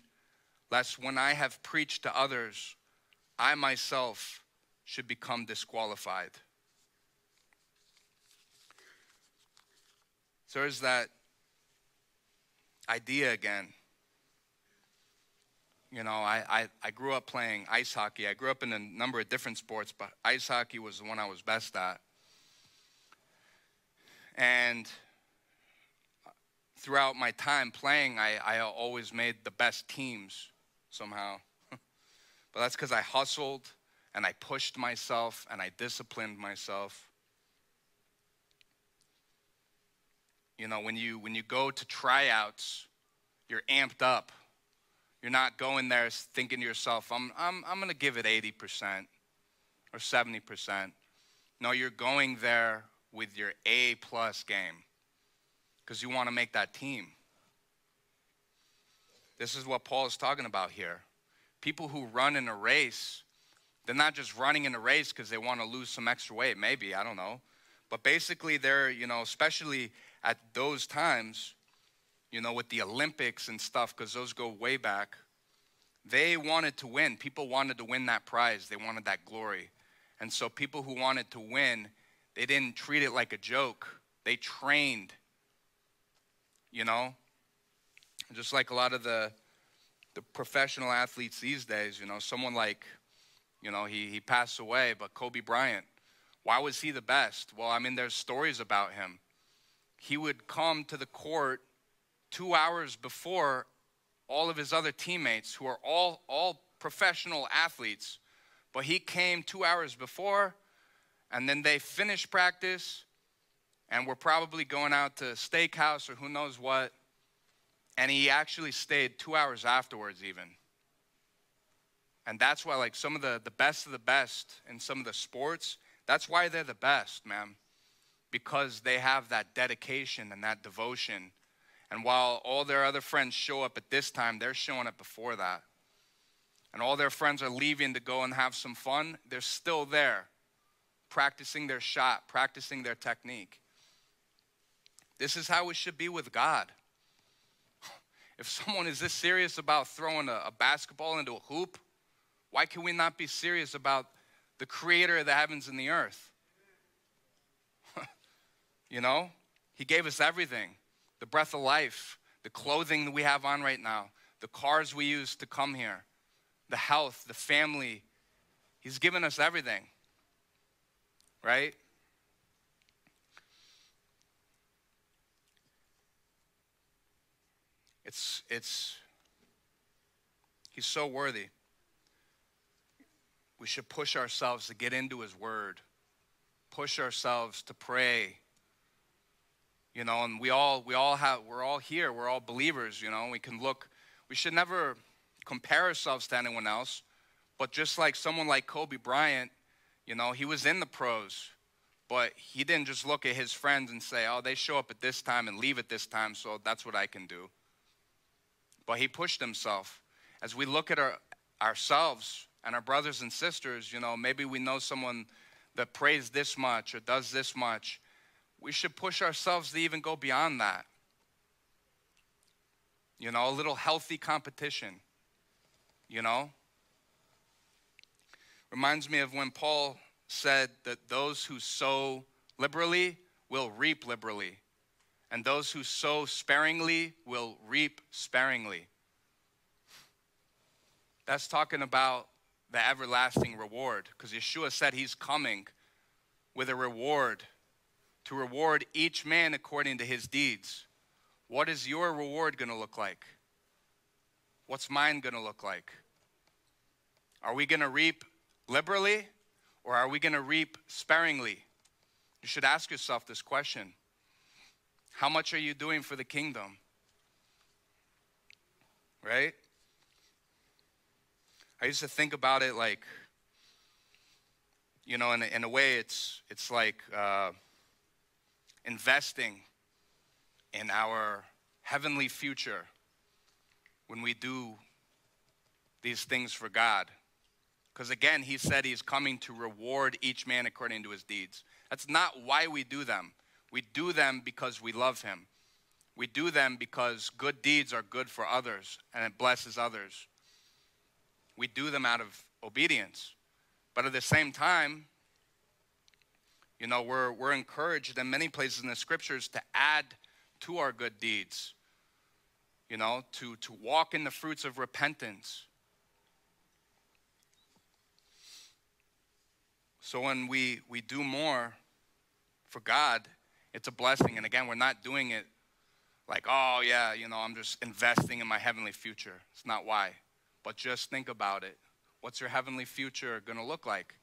Speaker 2: lest when I have preached to others, I myself should become disqualified. So there's that idea again. You know, I, I, I grew up playing ice hockey. I grew up in a number of different sports, but ice hockey was the one I was best at. And throughout my time playing, I, I always made the best teams somehow. but that's because I hustled and I pushed myself and I disciplined myself. You know, when you when you go to tryouts, you're amped up. You're not going there thinking to yourself, I'm I'm I'm to give it 80% or 70%. No, you're going there with your A plus game because you want to make that team. This is what Paul is talking about here. People who run in a race they're not just running in a race because they want to lose some extra weight, maybe, I don't know. But basically, they're, you know, especially at those times, you know, with the Olympics and stuff, because those go way back, they wanted to win. People wanted to win that prize, they wanted that glory. And so, people who wanted to win, they didn't treat it like a joke, they trained, you know? Just like a lot of the, the professional athletes these days, you know, someone like, you know, he, he passed away, but Kobe Bryant, why was he the best? Well, I mean, there's stories about him. He would come to the court two hours before all of his other teammates, who are all, all professional athletes, but he came two hours before, and then they finished practice, and were probably going out to steakhouse or who knows what, and he actually stayed two hours afterwards, even. And that's why, like, some of the, the best of the best in some of the sports, that's why they're the best, man. Because they have that dedication and that devotion. And while all their other friends show up at this time, they're showing up before that. And all their friends are leaving to go and have some fun, they're still there, practicing their shot, practicing their technique. This is how it should be with God. If someone is this serious about throwing a, a basketball into a hoop, why can we not be serious about the creator of the heavens and the earth? you know, He gave us everything the breath of life, the clothing that we have on right now, the cars we use to come here, the health, the family. He's given us everything, right? It's, it's, he's so worthy we should push ourselves to get into His Word, push ourselves to pray. You know, and we all we all have we're all here. We're all believers. You know, we can look. We should never compare ourselves to anyone else. But just like someone like Kobe Bryant, you know, he was in the pros, but he didn't just look at his friends and say, "Oh, they show up at this time and leave at this time, so that's what I can do." But he pushed himself. As we look at our, ourselves, and our brothers and sisters, you know, maybe we know someone that prays this much or does this much. We should push ourselves to even go beyond that. You know, a little healthy competition, you know? Reminds me of when Paul said that those who sow liberally will reap liberally, and those who sow sparingly will reap sparingly. That's talking about the everlasting reward because Yeshua said he's coming with a reward to reward each man according to his deeds. What is your reward going to look like? What's mine going to look like? Are we going to reap liberally or are we going to reap sparingly? You should ask yourself this question How much are you doing for the kingdom? Right? I used to think about it like, you know, in a, in a way, it's, it's like uh, investing in our heavenly future when we do these things for God. Because again, He said He's coming to reward each man according to his deeds. That's not why we do them. We do them because we love Him. We do them because good deeds are good for others and it blesses others we do them out of obedience. But at the same time, you know, we're, we're encouraged in many places in the scriptures to add to our good deeds, you know, to, to walk in the fruits of repentance. So when we, we do more for God, it's a blessing. And again, we're not doing it like, oh, yeah, you know, I'm just investing in my heavenly future. It's not why. But just think about it. What's your heavenly future going to look like?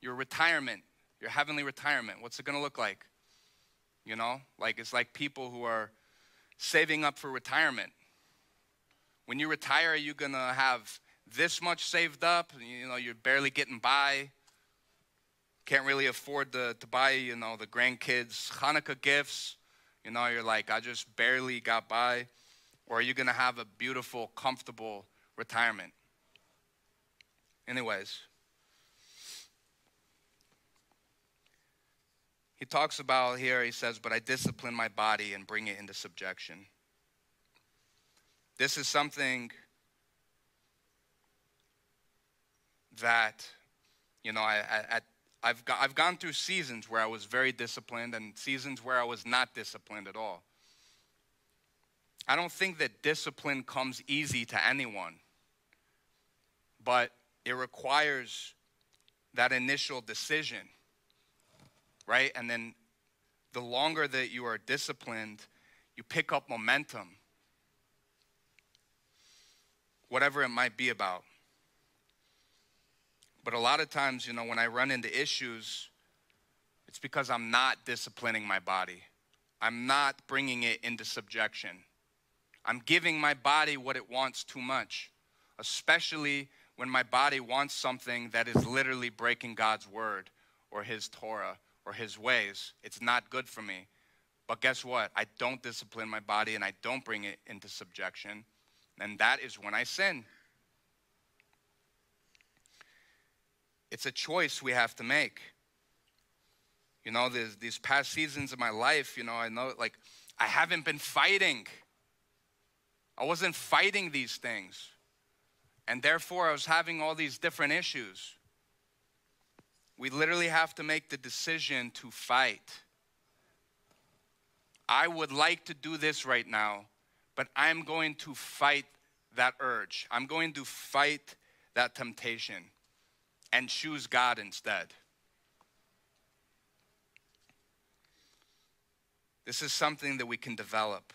Speaker 2: Your retirement, your heavenly retirement, what's it going to look like? You know, like it's like people who are saving up for retirement. When you retire, are you going to have this much saved up? You know, you're barely getting by. Can't really afford to, to buy, you know, the grandkids Hanukkah gifts. You know, you're like, I just barely got by. Or are you going to have a beautiful, comfortable retirement. Anyways, He talks about here, he says, But I discipline my body and bring it into subjection. This is something that, you know, I, I, I've, got, I've gone through seasons where I was very disciplined and seasons where I was not disciplined at all. I don't think that discipline comes easy to anyone, but it requires that initial decision, right? And then the longer that you are disciplined, you pick up momentum, whatever it might be about. But a lot of times, you know, when I run into issues, it's because I'm not disciplining my body. I'm not bringing it into subjection. I'm giving my body what it wants too much, especially when my body wants something that is literally breaking God's word or His Torah or His ways. It's not good for me. But guess what? I don't discipline my body and I don't bring it into subjection. And that is when I sin. it's a choice we have to make. You know, these past seasons of my life, you know, I know like I haven't been fighting. I wasn't fighting these things. And therefore, I was having all these different issues. We literally have to make the decision to fight. I would like to do this right now, but I'm going to fight that urge. I'm going to fight that temptation and choose God instead. This is something that we can develop.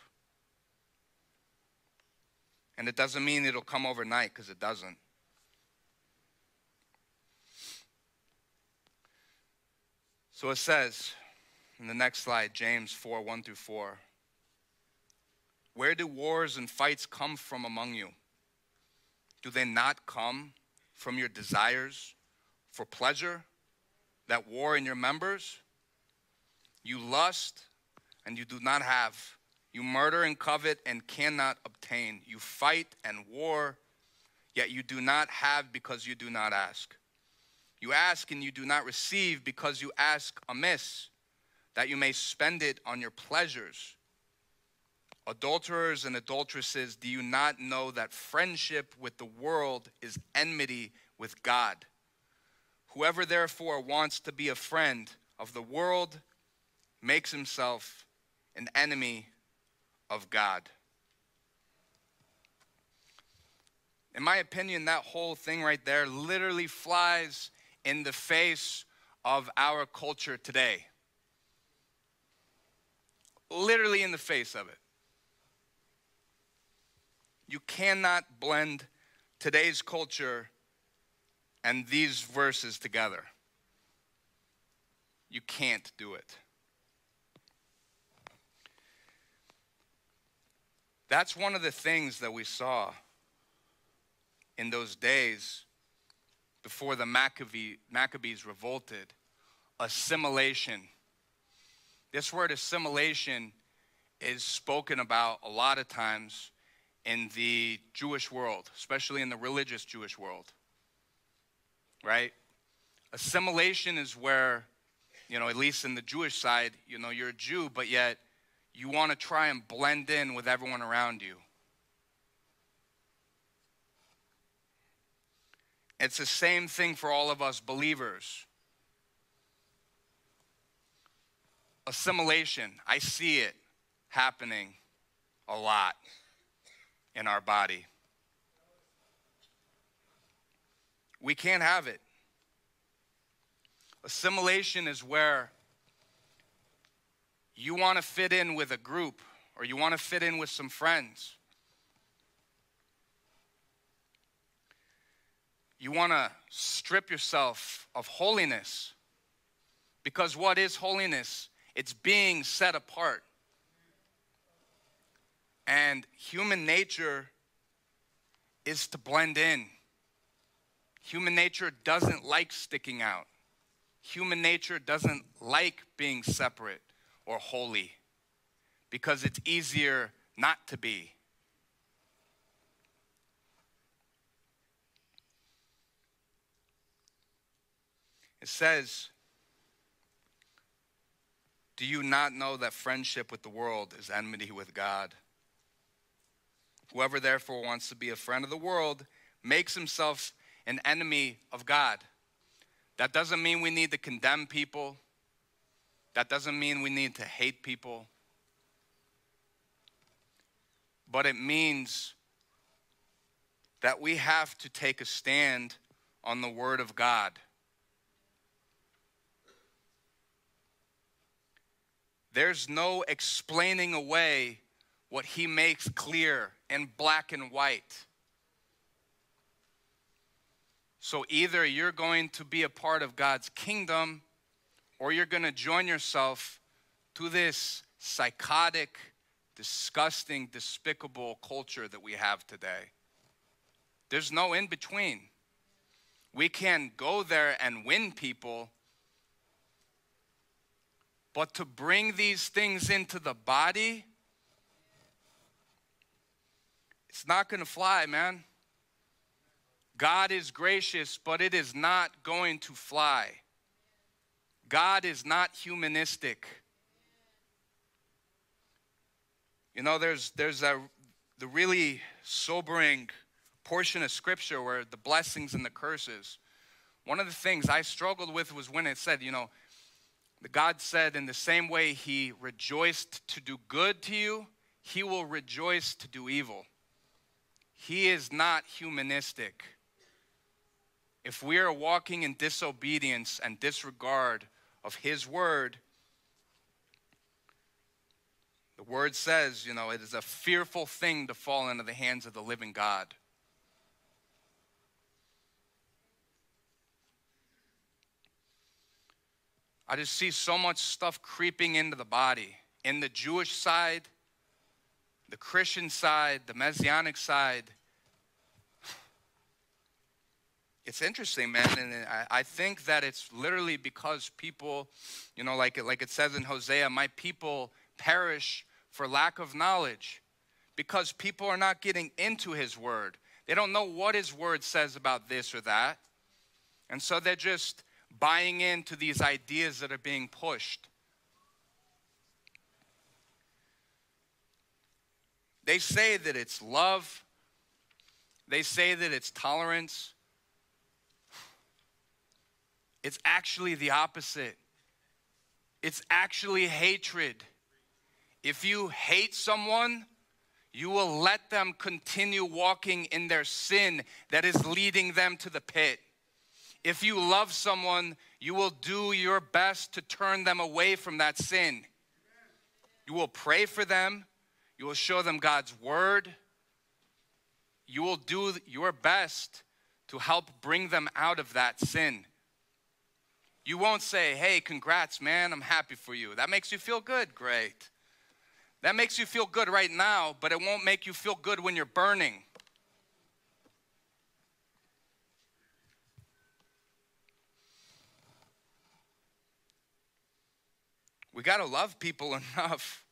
Speaker 2: And it doesn't mean it'll come overnight because it doesn't. So it says in the next slide, James 4 1 through 4. Where do wars and fights come from among you? Do they not come from your desires for pleasure that war in your members. You lust and you do not have. You murder and covet and cannot obtain. You fight and war, yet you do not have because you do not ask. You ask and you do not receive because you ask amiss, that you may spend it on your pleasures. Adulterers and adulteresses, do you not know that friendship with the world is enmity with God? Whoever therefore wants to be a friend of the world makes himself an enemy of God. In my opinion, that whole thing right there literally flies in the face of our culture today. Literally in the face of it. You cannot blend today's culture and these verses together. You can't do it. That's one of the things that we saw in those days before the Maccabee, Maccabees revolted assimilation. This word assimilation is spoken about a lot of times in the Jewish world, especially in the religious Jewish world right? Assimilation is where, you know, at least in the Jewish side, you know, you're a Jew, but yet you want to try and blend in with everyone around you. It's the same thing for all of us believers. Assimilation, I see it happening a lot in our body. We can't have it. Assimilation is where you want to fit in with a group or you want to fit in with some friends. You want to strip yourself of holiness. Because what is holiness? It's being set apart. And human nature is to blend in. Human nature doesn't like sticking out. Human nature doesn't like being separate or holy because it's easier not to be. It says Do you not know that friendship with the world is enmity with God? Whoever therefore wants to be a friend of the world makes himself an enemy of God. That doesn't mean we need to condemn people. That doesn't mean we need to hate people. But it means that we have to take a stand on the Word of God. There's no explaining away what He makes clear in black and white. So either you're going to be a part of God's kingdom or you're going to join yourself to this psychotic, disgusting, despicable culture that we have today. There's no in between. We can go there and win people, but to bring these things into the body, it's not going to fly, man. God is gracious, but it is not going to fly. God is not humanistic. You know, there's, there's a, the really sobering portion of scripture where the blessings and the curses. One of the things I struggled with was when it said, you know, God said, in the same way He rejoiced to do good to you, He will rejoice to do evil. He is not humanistic. If we are walking in disobedience and disregard of His word, the word says, you know, it is a fearful thing to fall into the hands of the living God. I just see so much stuff creeping into the body. In the Jewish side, the Christian side, the Messianic side, it's interesting, man, and I, I think that it's literally because people, you know, like like it says in Hosea, my people perish for lack of knowledge, because people are not getting into His Word. They don't know what His Word says about this or that, and so they're just buying into these ideas that are being pushed. They say that it's love. They say that it's tolerance. It's actually the opposite. It's actually hatred. If you hate someone, you will let them continue walking in their sin that is leading them to the pit. If you love someone, you will do your best to turn them away from that sin. You will pray for them, you will show them God's word, you will do your best to help bring them out of that sin. You won't say, hey, congrats, man, I'm happy for you. That makes you feel good, great. That makes you feel good right now, but it won't make you feel good when you're burning. We got to love people enough.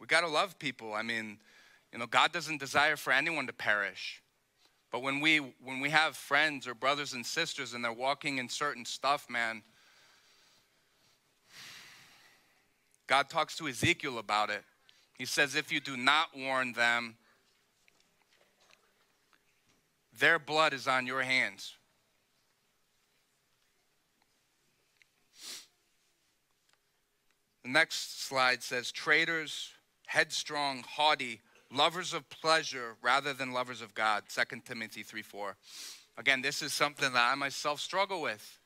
Speaker 2: We got to love people. I mean, you know, God doesn't desire for anyone to perish. But when we when we have friends or brothers and sisters and they're walking in certain stuff, man, God talks to Ezekiel about it. He says, if you do not warn them, their blood is on your hands. The next slide says, traitors, headstrong, haughty, lovers of pleasure rather than lovers of God. 2 Timothy 3 4. Again, this is something that I myself struggle with.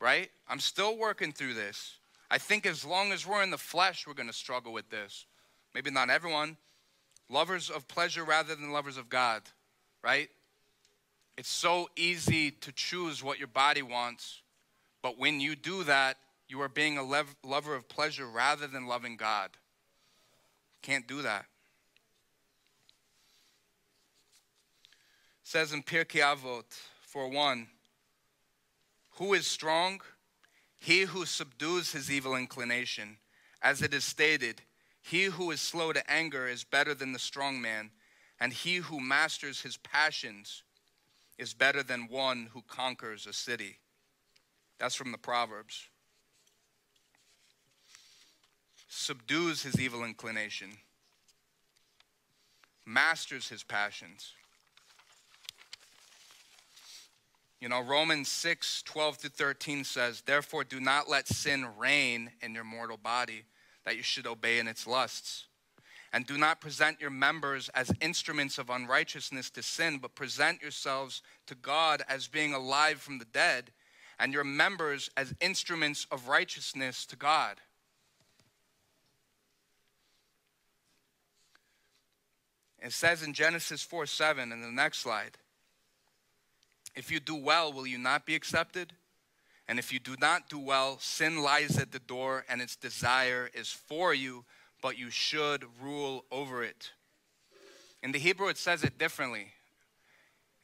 Speaker 2: Right? I'm still working through this. I think as long as we're in the flesh, we're going to struggle with this. Maybe not everyone. Lovers of pleasure rather than lovers of God. Right? It's so easy to choose what your body wants. But when you do that, you are being a lover of pleasure rather than loving God. Can't do that. Says in Pirkei Avot, for one, who is strong? He who subdues his evil inclination. As it is stated, he who is slow to anger is better than the strong man, and he who masters his passions is better than one who conquers a city. That's from the Proverbs. subdues his evil inclination, masters his passions. You know, Romans 6 12 to 13 says, Therefore, do not let sin reign in your mortal body, that you should obey in its lusts. And do not present your members as instruments of unrighteousness to sin, but present yourselves to God as being alive from the dead, and your members as instruments of righteousness to God. It says in Genesis 4 7 in the next slide if you do well, will you not be accepted? And if you do not do well, sin lies at the door and its desire is for you, but you should rule over it. In the Hebrew, it says it differently.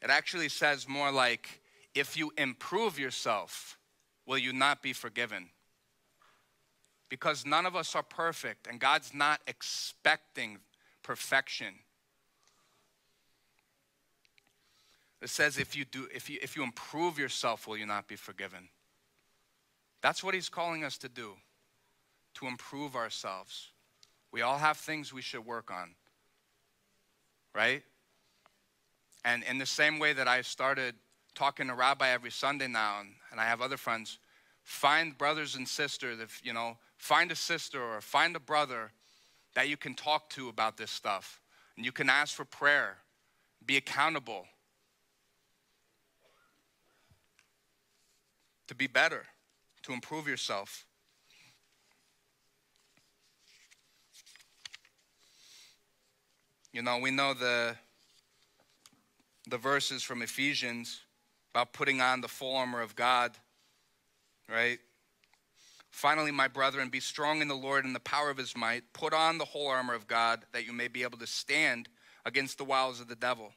Speaker 2: It actually says more like, if you improve yourself, will you not be forgiven? Because none of us are perfect, and God's not expecting perfection. It says, if you, do, if, you, if you improve yourself, will you not be forgiven? That's what he's calling us to do, to improve ourselves. We all have things we should work on, right? And in the same way that I started talking to Rabbi every Sunday now, and, and I have other friends, find brothers and sisters, if, you know, find a sister or find a brother that you can talk to about this stuff. And you can ask for prayer, be accountable to be better, to improve yourself. You know, we know the, the verses from Ephesians about putting on the full armor of God, right? Finally, my brethren, be strong in the Lord and the power of his might. Put on the whole armor of God that you may be able to stand against the wiles of the devil.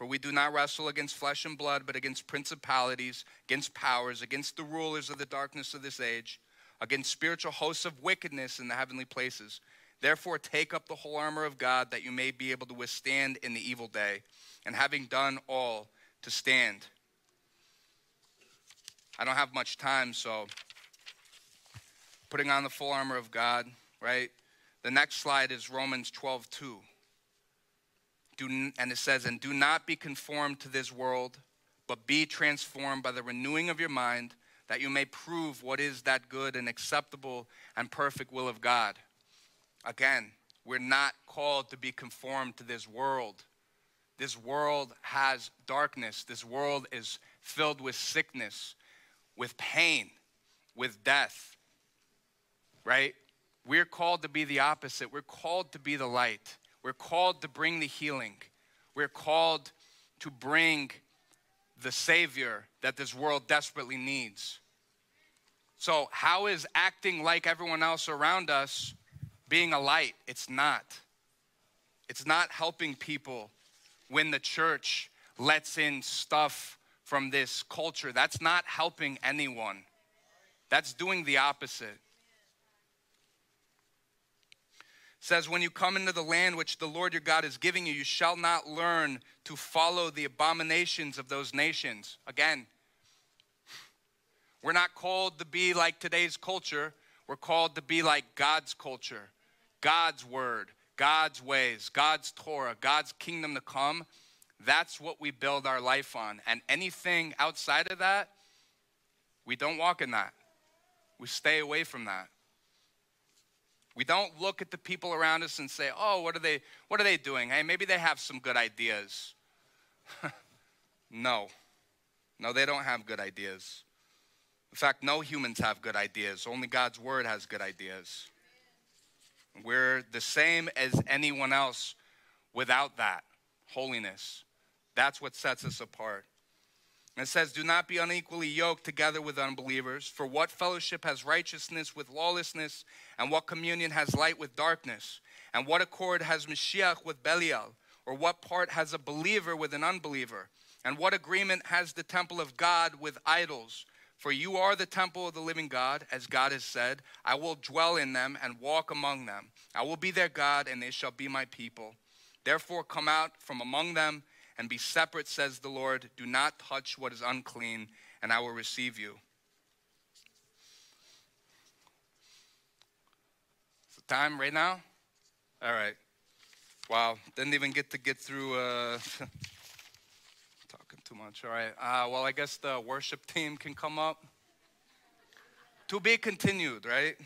Speaker 2: For we do not wrestle against flesh and blood, but against principalities, against powers, against the rulers of the darkness of this age, against spiritual hosts of wickedness in the heavenly places. Therefore, take up the whole armor of God that you may be able to withstand in the evil day, and having done all, to stand. I don't have much time, so putting on the full armor of God, right? The next slide is Romans 12 2 do, and it says, and do not be conformed to this world, but be transformed by the renewing of your mind, that you may prove what is that good and acceptable and perfect will of God. Again, we're not called to be conformed to this world. This world has darkness. This world is filled with sickness, with pain, with death. Right? We're called to be the opposite. We're called to be the light. We're called to bring the healing. We're called to bring the Savior that this world desperately needs. So, how is acting like everyone else around us being a light? It's not. It's not helping people when the church lets in stuff from this culture. That's not helping anyone. That's doing the opposite. Says, When you come into the land which the Lord your God is giving you, you shall not learn to follow the abominations of those nations. Again, we're not called to be like today's culture. We're called to be like God's culture, God's word, God's ways, God's Torah, God's kingdom to come. That's what we build our life on. And anything outside of that, we don't walk in that. We stay away from that. We don't look at the people around us and say, "Oh, what are they what are they doing? Hey, maybe they have some good ideas." no. No, they don't have good ideas. In fact, no humans have good ideas. Only God's word has good ideas. We're the same as anyone else without that holiness. That's what sets us apart. And it says, Do not be unequally yoked together with unbelievers. For what fellowship has righteousness with lawlessness? And what communion has light with darkness? And what accord has Mashiach with Belial? Or what part has a believer with an unbeliever? And what agreement has the temple of God with idols? For you are the temple of the living God, as God has said, I will dwell in them and walk among them. I will be their God, and they shall be my people. Therefore, come out from among them and be separate, says the Lord. Do not touch what is unclean, and I will receive you. It's a Time right now? All right. Wow. Didn't even get to get through uh, talking too much. All right. Uh, well, I guess the worship team can come up. To be continued, right?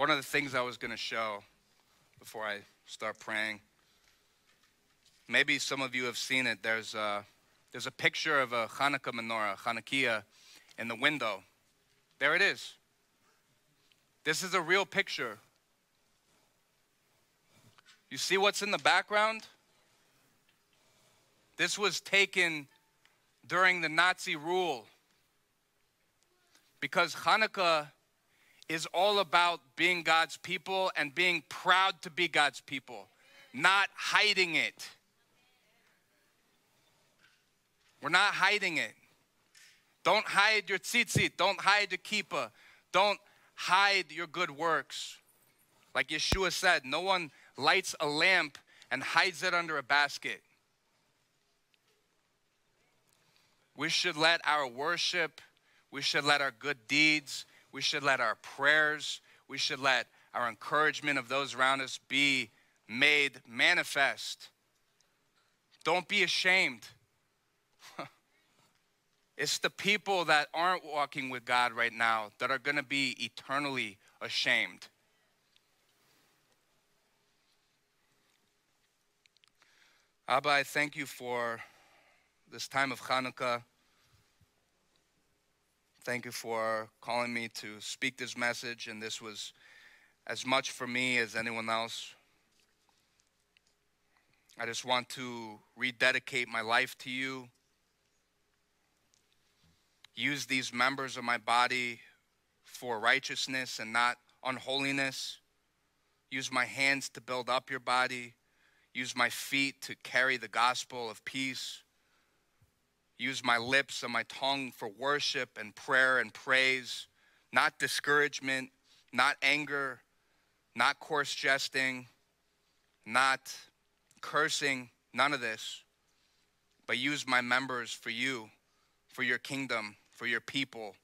Speaker 2: One of the things I was going to show before I start praying, maybe some of you have seen it. There's a, there's a picture of a Hanukkah menorah, Hanukkah, in the window. There it is. This is a real picture. You see what's in the background? This was taken during the Nazi rule because Hanukkah is all about being God's people and being proud to be God's people, not hiding it. We're not hiding it. Don't hide your tzitzit. Don't hide your kippah. Don't hide your good works. Like Yeshua said, no one lights a lamp and hides it under a basket. We should let our worship, we should let our good deeds, we should let our prayers, we should let our encouragement of those around us be made manifest. Don't be ashamed. it's the people that aren't walking with God right now that are going to be eternally ashamed. Abba, I thank you for this time of Hanukkah. Thank you for calling me to speak this message, and this was as much for me as anyone else. I just want to rededicate my life to you. Use these members of my body for righteousness and not unholiness. Use my hands to build up your body. Use my feet to carry the gospel of peace use my lips and my tongue for worship and prayer and praise, not discouragement, not anger, not coarse jesting, not cursing, none of this, but use my members for you, for your kingdom, for your people.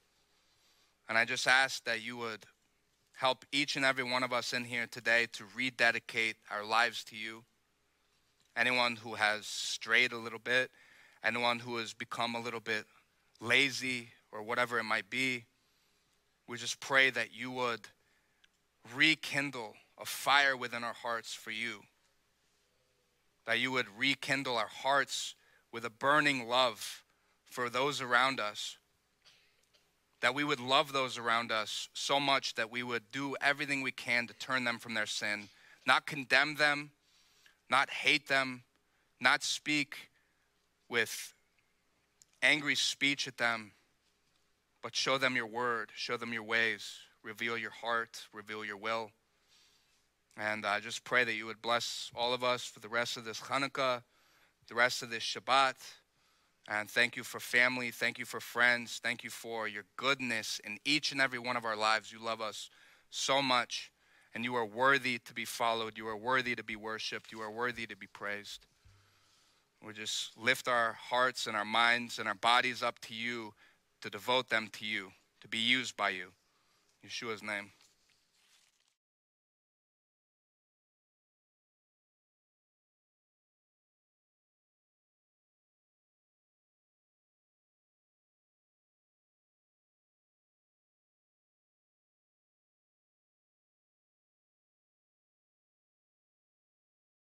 Speaker 2: And I just ask that you would help each and every one of us in here today to rededicate our lives to you. Anyone who has strayed a little bit, anyone who has become a little bit lazy or whatever it might be, we just pray that you would rekindle a fire within our hearts for you. That you would rekindle our hearts with a burning love for those around us. That we would love those around us so much that we would do everything we can to turn them from their sin, not condemn them, not hate them, not speak with angry speech at them, but show them your word, show them your ways, reveal your heart, reveal your will. And I just pray that you would bless all of us for the rest of this Hanukkah, the rest of this Shabbat. And thank you for family. Thank you for friends. Thank you for your goodness in each and every one of our lives. You love us so much. And you are worthy to be followed. You are worthy to be worshiped. You are worthy to be praised. We just lift our hearts and our minds and our bodies up to you to devote them to you, to be used by you. Yeshua's name.